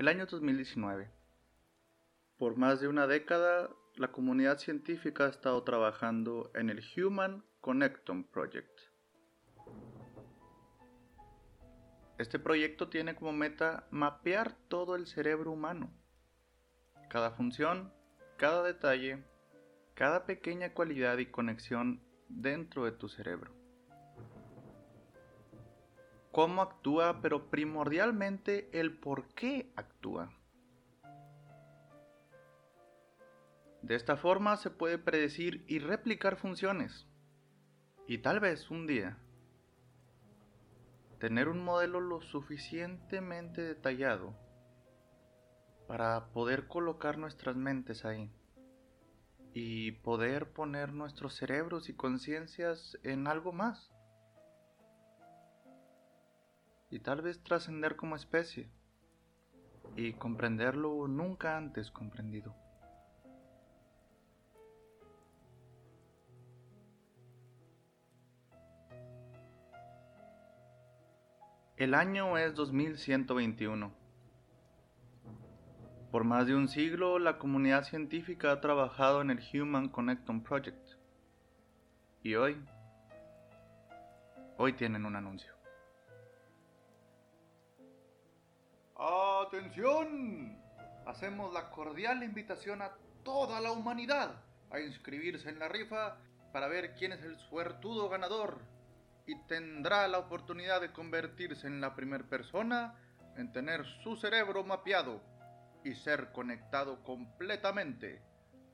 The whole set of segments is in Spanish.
El año 2019. Por más de una década, la comunidad científica ha estado trabajando en el Human Connectome Project. Este proyecto tiene como meta mapear todo el cerebro humano. Cada función, cada detalle, cada pequeña cualidad y conexión dentro de tu cerebro. Cómo actúa, pero primordialmente el por qué actúa. De esta forma se puede predecir y replicar funciones. Y tal vez un día tener un modelo lo suficientemente detallado para poder colocar nuestras mentes ahí y poder poner nuestros cerebros y conciencias en algo más. Y tal vez trascender como especie y comprenderlo nunca antes comprendido. El año es 2121. Por más de un siglo, la comunidad científica ha trabajado en el Human Connectome Project. Y hoy, hoy tienen un anuncio. ¡Atención! Hacemos la cordial invitación a toda la humanidad a inscribirse en la rifa para ver quién es el suertudo ganador y tendrá la oportunidad de convertirse en la primera persona en tener su cerebro mapeado y ser conectado completamente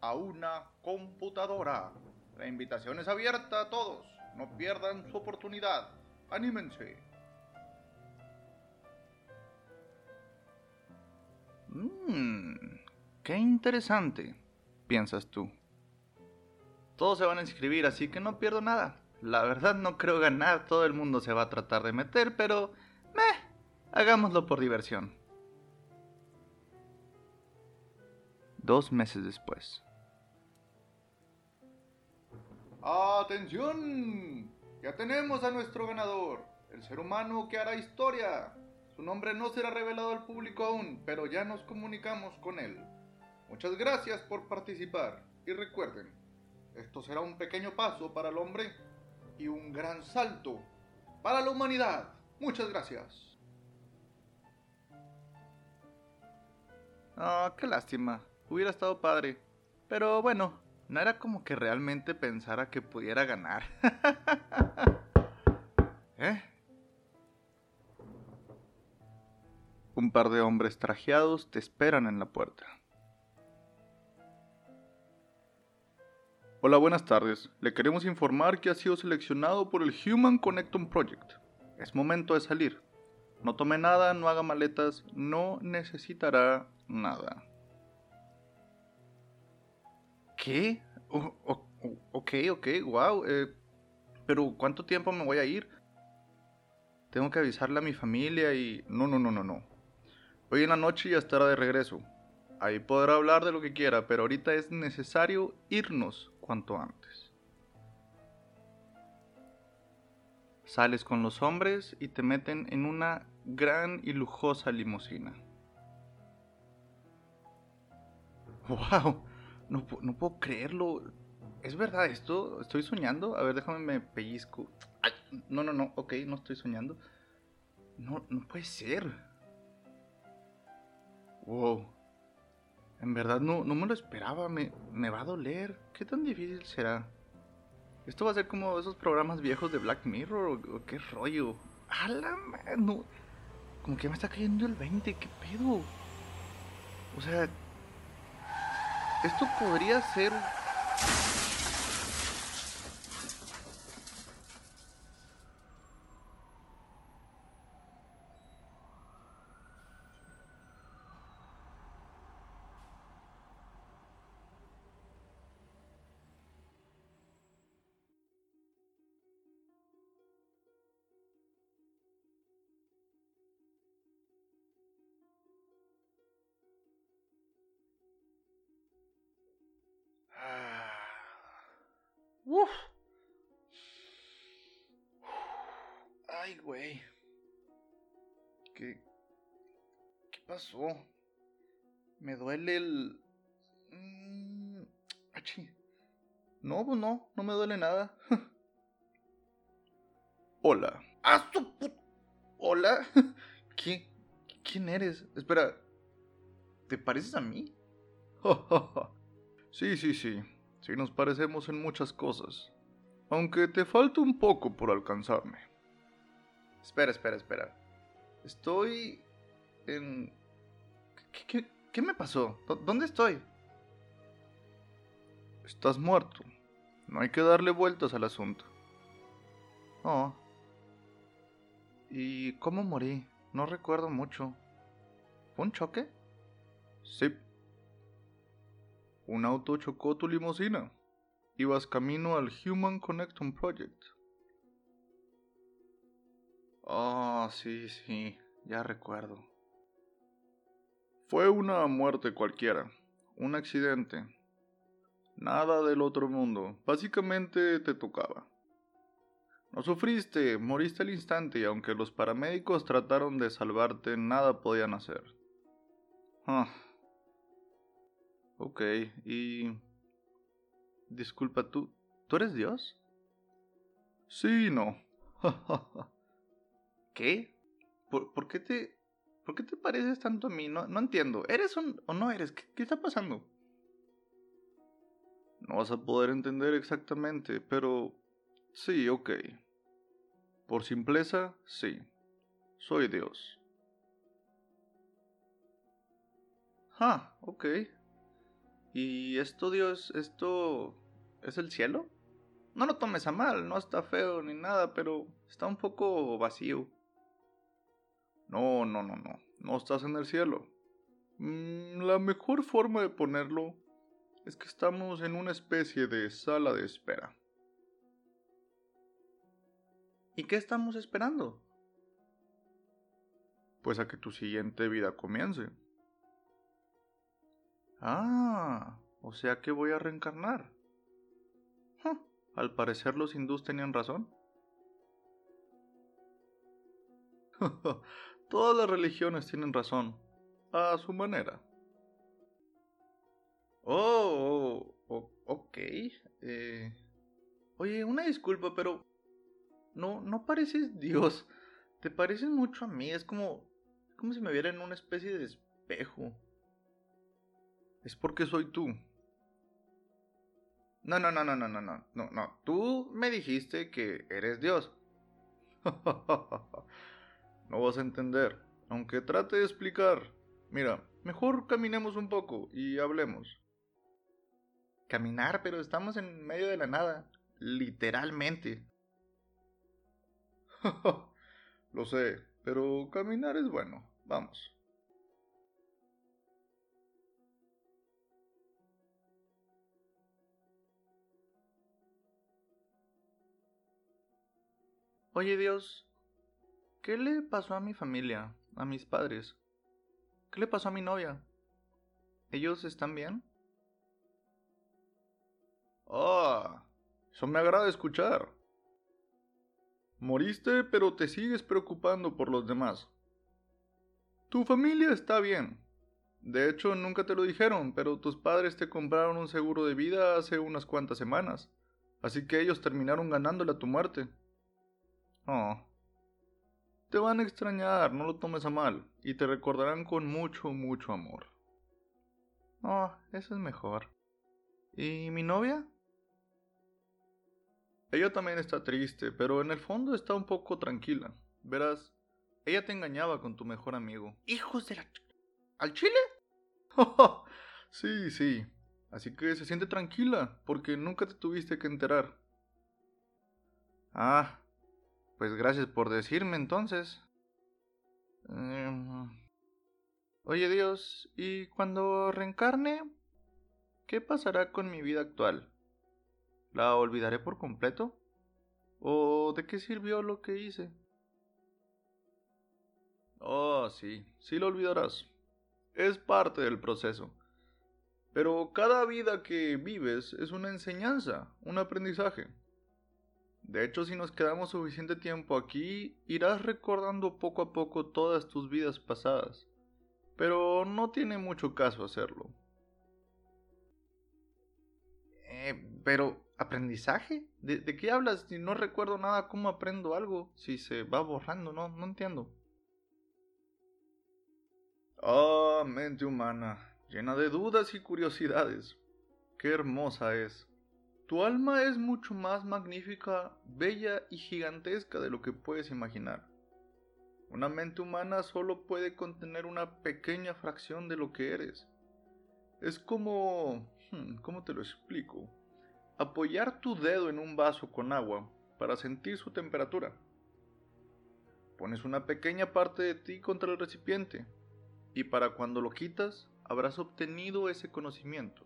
a una computadora. La invitación es abierta a todos. No pierdan su oportunidad. Anímense. Mmm, qué interesante, piensas tú. Todos se van a inscribir, así que no pierdo nada. La verdad no creo ganar, todo el mundo se va a tratar de meter, pero... Meh, hagámoslo por diversión. Dos meses después. ¡Atención! Ya tenemos a nuestro ganador, el ser humano que hará historia. Su nombre no será revelado al público aún, pero ya nos comunicamos con él. Muchas gracias por participar y recuerden, esto será un pequeño paso para el hombre y un gran salto para la humanidad. Muchas gracias. Ah, qué lástima. Hubiera estado padre. Pero bueno, no era como que realmente pensara que pudiera ganar. ¿Eh? Un par de hombres trajeados te esperan en la puerta. Hola, buenas tardes. Le queremos informar que ha sido seleccionado por el Human Connectome Project. Es momento de salir. No tome nada, no haga maletas, no necesitará nada. ¿Qué? ok, ok, wow. Eh, pero ¿cuánto tiempo me voy a ir? Tengo que avisarle a mi familia y... No, no, no, no, no. Hoy en la noche ya estará de regreso. Ahí podrá hablar de lo que quiera, pero ahorita es necesario irnos cuanto antes. Sales con los hombres y te meten en una gran y lujosa limusina. ¡Wow! No, no, puedo creerlo. ¿Es verdad esto? ¿Estoy soñando? A ver, déjame me pellizco. no, no, no. Ok, no estoy soñando. No, no puede ser. Wow. En verdad no, no me lo esperaba, me, me va a doler. ¿Qué tan difícil será? ¿Esto va a ser como esos programas viejos de Black Mirror qué rollo? ¡A la mano! Como que me está cayendo el 20, ¿qué pedo? O sea, esto podría ser Uf. Ay, güey. ¿Qué. ¿Qué pasó? Me duele el... Mm, no, pues no, no me duele nada. Hola. ¡Ah, Hola. ¿Quién, ¿Quién eres? Espera, ¿te pareces a mí? sí, sí, sí. Sí nos parecemos en muchas cosas. Aunque te falta un poco por alcanzarme. Espera, espera, espera. Estoy en... ¿Qué, qué, me pasó? ¿Dónde estoy? Estás muerto. No hay que darle vueltas al asunto. Oh. ¿Y cómo morí? No recuerdo mucho. ¿Fue un choque? Sí. Un auto chocó tu limusina. Ibas camino al Human Connectum Project. Oh, sí, sí, ya recuerdo. Fue una muerte cualquiera, un accidente. Nada del otro mundo, básicamente te tocaba. No sufriste, moriste al instante y aunque los paramédicos trataron de salvarte, nada podían hacer. Ah. Ok, y... Disculpa, ¿tú... ¿Tú eres Dios? Sí, no. ¿Qué? ¿Por, qué te... ¿Por qué te pareces tanto a mí? No, no entiendo. ¿Eres o no eres? ¿Qué, está pasando? No vas a poder entender exactamente, pero... Sí, ok. Por simpleza, sí. Soy Dios. Ah, ok. ¿Y esto, Dios, esto es el cielo? No lo tomes a mal, no está feo ni nada, pero está un poco vacío. No, no, no, no, no estás en el cielo. Mm, la mejor forma de ponerlo es que estamos en una especie de sala de espera. ¿Y qué estamos esperando? Pues a que tu siguiente vida comience. Ah, o sea que voy a reencarnar. al parecer los hindús tenían razón. Todas las religiones tienen razón, a su manera. Oh, oh ok. Eh, oye, una disculpa, pero no, no pareces Dios. Te pareces mucho a mí. Es como, como si me viera en una especie de espejo es porque soy tú. No, no, no, no, no, no, no, no, no. Tú me dijiste que eres Dios. no vas a entender, aunque trate de explicar. Mira, mejor caminemos un poco y hablemos. Caminar, pero estamos en medio de la nada. Literalmente. Lo sé, pero caminar es bueno. Vamos. Oye Dios, ¿qué le pasó a mi familia, a mis padres? ¿Qué le pasó a mi novia? ¿Ellos están bien? Ah, eso me agrada escuchar. Moriste, pero te sigues preocupando por los demás. Tu familia está bien. De hecho, nunca te lo dijeron, pero tus padres te compraron un seguro de vida hace unas cuantas semanas. Así que ellos terminaron ganándole a tu muerte. Oh. Te van a extrañar, no lo tomes a mal, y te recordarán con mucho, mucho amor. Oh, eso es mejor. ¿Y mi novia? Ella también está triste, pero en el fondo está un poco tranquila. Verás, ella te engañaba con tu mejor amigo. ¡Hijos de la... ¿Al chile? sí, sí. Así que se siente tranquila, porque nunca te tuviste que enterar. Ah, pues gracias por decirme entonces. Em, oye Dios, ¿y cuando reencarne, qué pasará con mi vida actual? ¿La olvidaré por completo? ¿O de qué sirvió lo que hice? Oh, sí, sí lo olvidarás. Es parte del proceso. Pero cada vida que vives es una enseñanza, un aprendizaje. De hecho, si nos quedamos suficiente tiempo aquí, irás recordando poco a poco todas tus vidas pasadas. pero no tiene mucho caso hacerlo. Eh, pero, ¿aprendizaje? ¿De, qué hablas? Si no recuerdo nada, ¿cómo aprendo algo? Si se va borrando, no, no entiendo. Ah, mente humana, llena de dudas y curiosidades. Qué hermosa es. Tu alma es mucho más magnífica, bella y gigantesca de lo que puedes imaginar. Una mente humana solo puede contener una pequeña fracción de lo que eres. Es como... Hmm, ¿Cómo te lo explico? Apoyar tu dedo en un vaso con agua para sentir su temperatura. Pones una pequeña parte de ti contra el recipiente y para cuando lo quitas habrás obtenido ese conocimiento.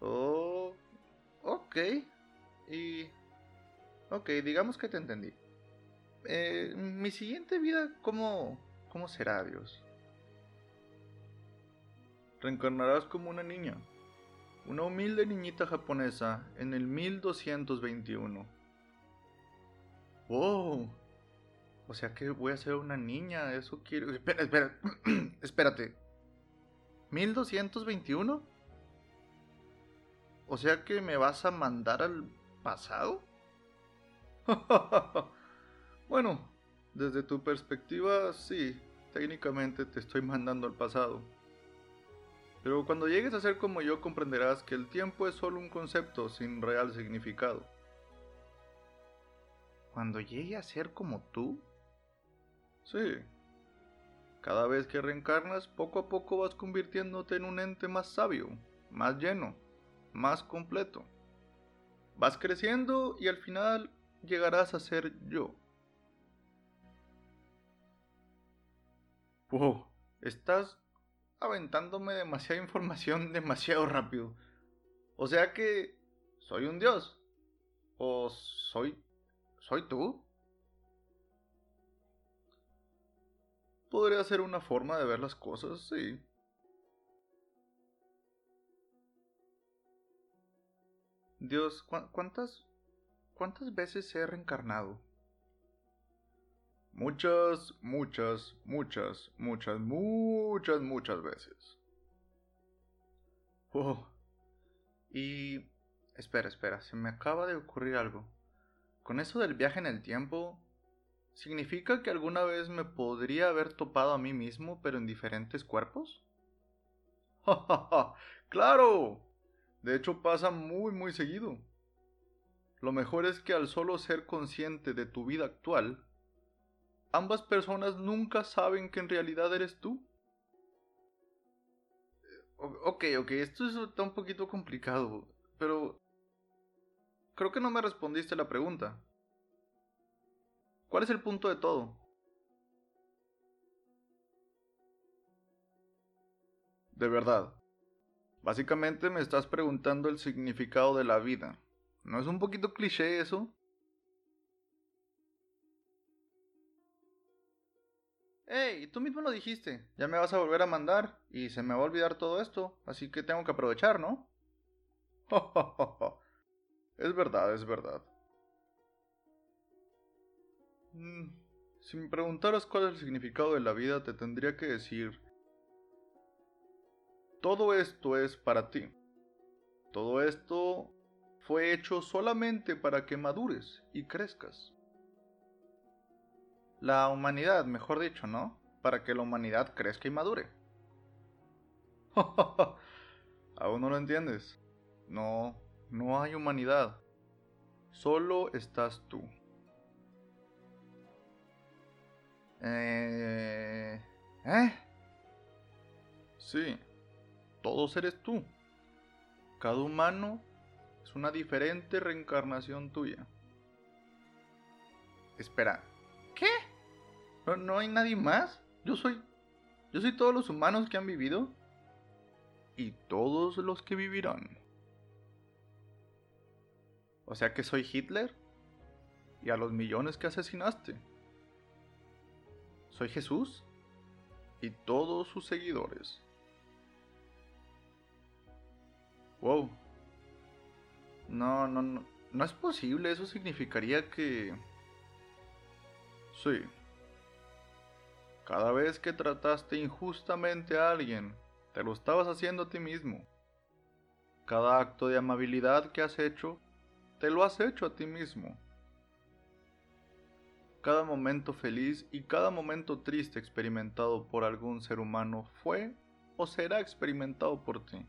Oh, ok. Y... Ok, digamos que te entendí. Eh, mi siguiente vida, ¿cómo, ¿cómo será, Dios? Reencarnarás como una niña, una humilde niñita japonesa en el 1221. ¡Wow! O sea que voy a ser una niña, eso quiero... Espera, espera, espérate. ¿1221? O sea que me vas a mandar al pasado? Bueno, desde tu perspectiva, sí, técnicamente te estoy mandando al pasado. Pero cuando llegues a ser como yo comprenderás que el tiempo es solo un concepto sin real significado. ¿Cuando llegue a ser como tú? Sí. Cada vez que reencarnas, poco a poco vas convirtiéndote en un ente más sabio, más lleno, más completo. Vas creciendo y al final llegarás a ser yo. Wow, estás aventándome demasiada información demasiado rápido. O sea que soy un dios. ¿O soy... soy tú? Podría ser una forma de ver las cosas, sí. Dios, ¿cuántas... cuántas veces he reencarnado? Muchas, muchas, muchas, muchas, muchas, muchas veces. Oh. Y... Espera, espera, se me acaba de ocurrir algo. Con eso del viaje en el tiempo, ¿significa que alguna vez me podría haber topado a mí mismo, pero en diferentes cuerpos? ¡Claro! De hecho pasa muy, muy seguido. Lo mejor es que al solo ser consciente de tu vida actual, ambas personas nunca saben que en realidad eres tú. Ok, ok, esto está un poquito complicado, pero creo que no me respondiste la pregunta. ¿Cuál es el punto de todo? De verdad. Básicamente me estás preguntando el significado de la vida. ¿No es un poquito cliché eso? Hey, tú mismo lo dijiste, ya me vas a volver a mandar y se me va a olvidar todo esto, así que tengo que aprovechar, ¿no? es verdad, es verdad. Mm, si me preguntaras cuál es el significado de la vida, te tendría que decir, todo esto es para ti. Todo esto fue hecho solamente para que madures y crezcas. La humanidad, mejor dicho, ¿no? Para que la humanidad crezca y madure. ¿Aún no lo entiendes? No, no hay humanidad. Solo estás tú. Eh... ¿Eh? Sí, todos eres tú. Cada humano es una diferente reencarnación tuya. Espera, ¿Qué? ¿No, ¿No hay nadie más? Yo soy... Yo soy todos los humanos que han vivido. Y todos los que vivirán. O sea que soy Hitler. Y a los millones que asesinaste. Soy Jesús. Y todos sus seguidores. Wow. No, no, no. No es posible. Eso significaría que... Sí. Cada vez que trataste injustamente a alguien, te lo estabas haciendo a ti mismo. Cada acto de amabilidad que has hecho, te lo has hecho a ti mismo. Cada momento feliz y cada momento triste experimentado por algún ser humano fue o será experimentado por ti.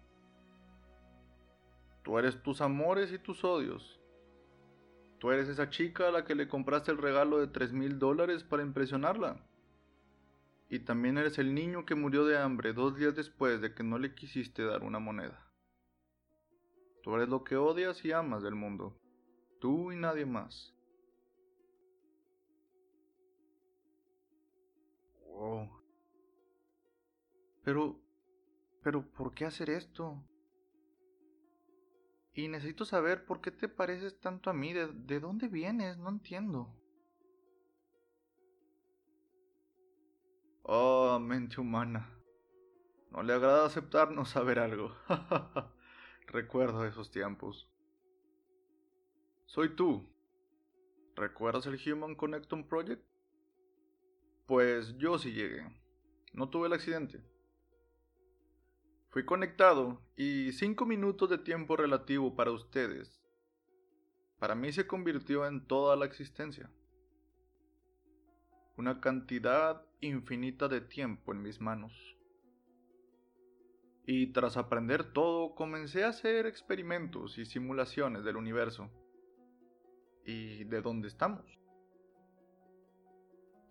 Tú eres tus amores y tus odios. Tú eres esa chica a la que le compraste el regalo de tres mil dólares para impresionarla. Y también eres el niño que murió de hambre dos días después de que no le quisiste dar una moneda. Tú eres lo que odias y amas del mundo. Tú y nadie más. Oh. Pero... Pero, ¿por qué hacer esto? Y necesito saber por qué te pareces tanto a mí. ¿De, de dónde vienes? No entiendo. Oh, mente humana. No le agrada aceptarnos saber algo. Recuerdo esos tiempos. Soy tú. ¿Recuerdas el Human Connectum Project? Pues yo sí llegué. No tuve el accidente. Fui conectado y cinco minutos de tiempo relativo para ustedes. Para mí se convirtió en toda la existencia. Una cantidad infinita de tiempo en mis manos. Y tras aprender todo, comencé a hacer experimentos y simulaciones del universo. ¿Y de dónde estamos?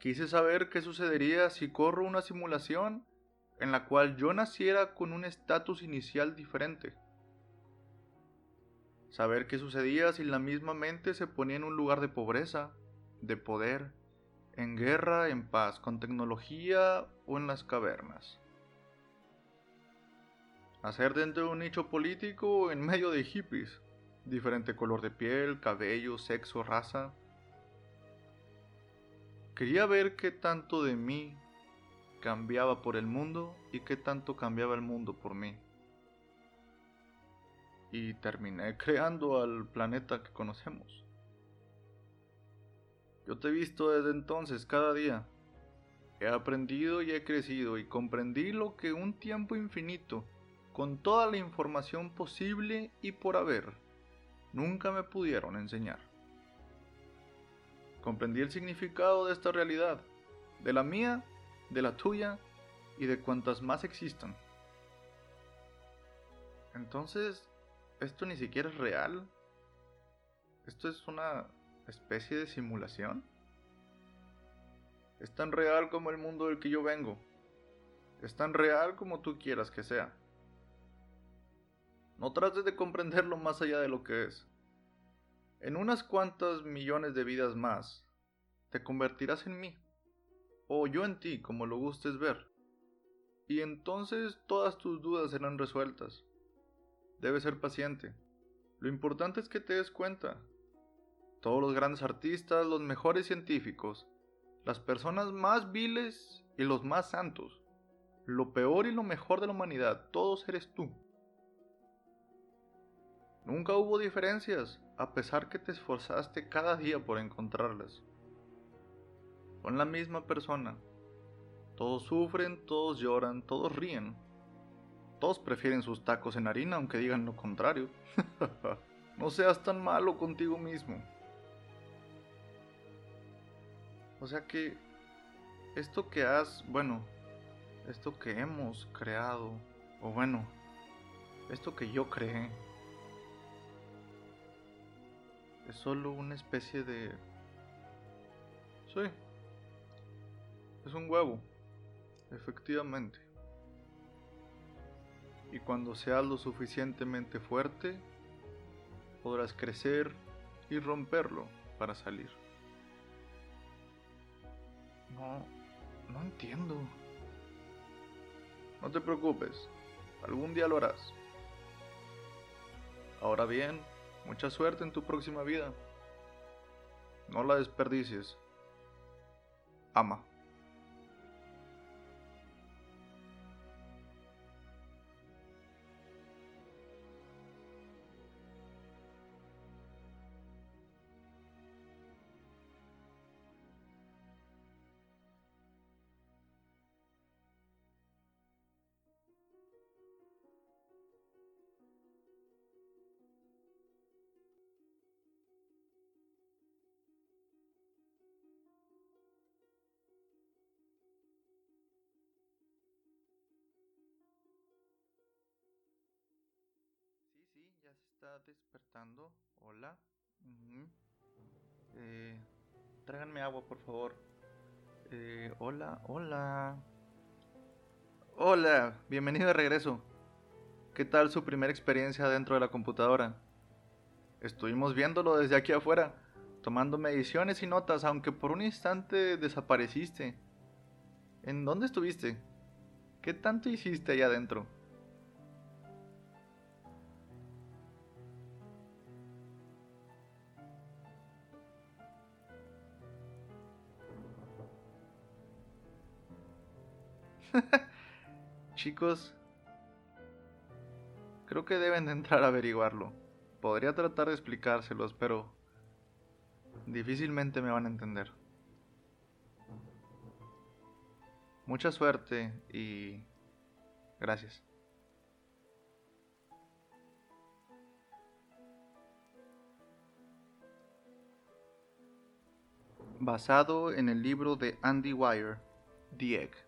Quise saber qué sucedería si corro una simulación en la cual yo naciera con un estatus inicial diferente. Saber qué sucedía si la misma mente se ponía en un lugar de pobreza, de poder, en guerra, en paz, con tecnología o en las cavernas. Hacer dentro de un nicho político en medio de hippies, diferente color de piel, cabello, sexo, raza. Quería ver qué tanto de mí cambiaba por el mundo y qué tanto cambiaba el mundo por mí. Y terminé creando al planeta que conocemos. Yo te he visto desde entonces cada día. He aprendido y he crecido y comprendí lo que un tiempo infinito, con toda la información posible y por haber, nunca me pudieron enseñar. Comprendí el significado de esta realidad, de la mía de la tuya y de cuantas más existan. Entonces, ¿esto ni siquiera es real? ¿Esto es una especie de simulación? Es tan real como el mundo del que yo vengo. Es tan real como tú quieras que sea. No trates de comprenderlo más allá de lo que es. En unas cuantas millones de vidas más, te convertirás en mí o yo en ti, como lo gustes ver. Y entonces todas tus dudas serán resueltas. Debes ser paciente. Lo importante es que te des cuenta. Todos los grandes artistas, los mejores científicos, las personas más viles y los más santos, lo peor y lo mejor de la humanidad, todos eres tú. Nunca hubo diferencias, a pesar que te esforzaste cada día por encontrarlas. Son la misma persona. Todos sufren, todos lloran, todos ríen. Todos prefieren sus tacos en harina aunque digan lo contrario. no seas tan malo contigo mismo. O sea que esto que has, bueno, esto que hemos creado, o bueno, esto que yo creé, es solo una especie de... Sí, es un huevo, efectivamente. Y cuando seas lo suficientemente fuerte, podrás crecer y romperlo para salir. No, no entiendo. No te preocupes, algún día lo harás. Ahora bien, mucha suerte en tu próxima vida. No la desperdicies. Ama. Está despertando. Hola. eh, tráiganme agua, por favor. Eh, hola, hola. Hola, bienvenido de regreso. ¿Qué tal su primera experiencia dentro de la computadora? Estuvimos viéndolo desde aquí afuera, tomando mediciones y notas, aunque por un instante desapareciste. ¿En dónde estuviste? ¿Qué tanto hiciste allá adentro? Chicos, creo que deben de entrar a averiguarlo. Podría tratar de explicárselos, pero difícilmente me van a entender. Mucha suerte y gracias. Basado en el libro de Andy Weir, The Egg.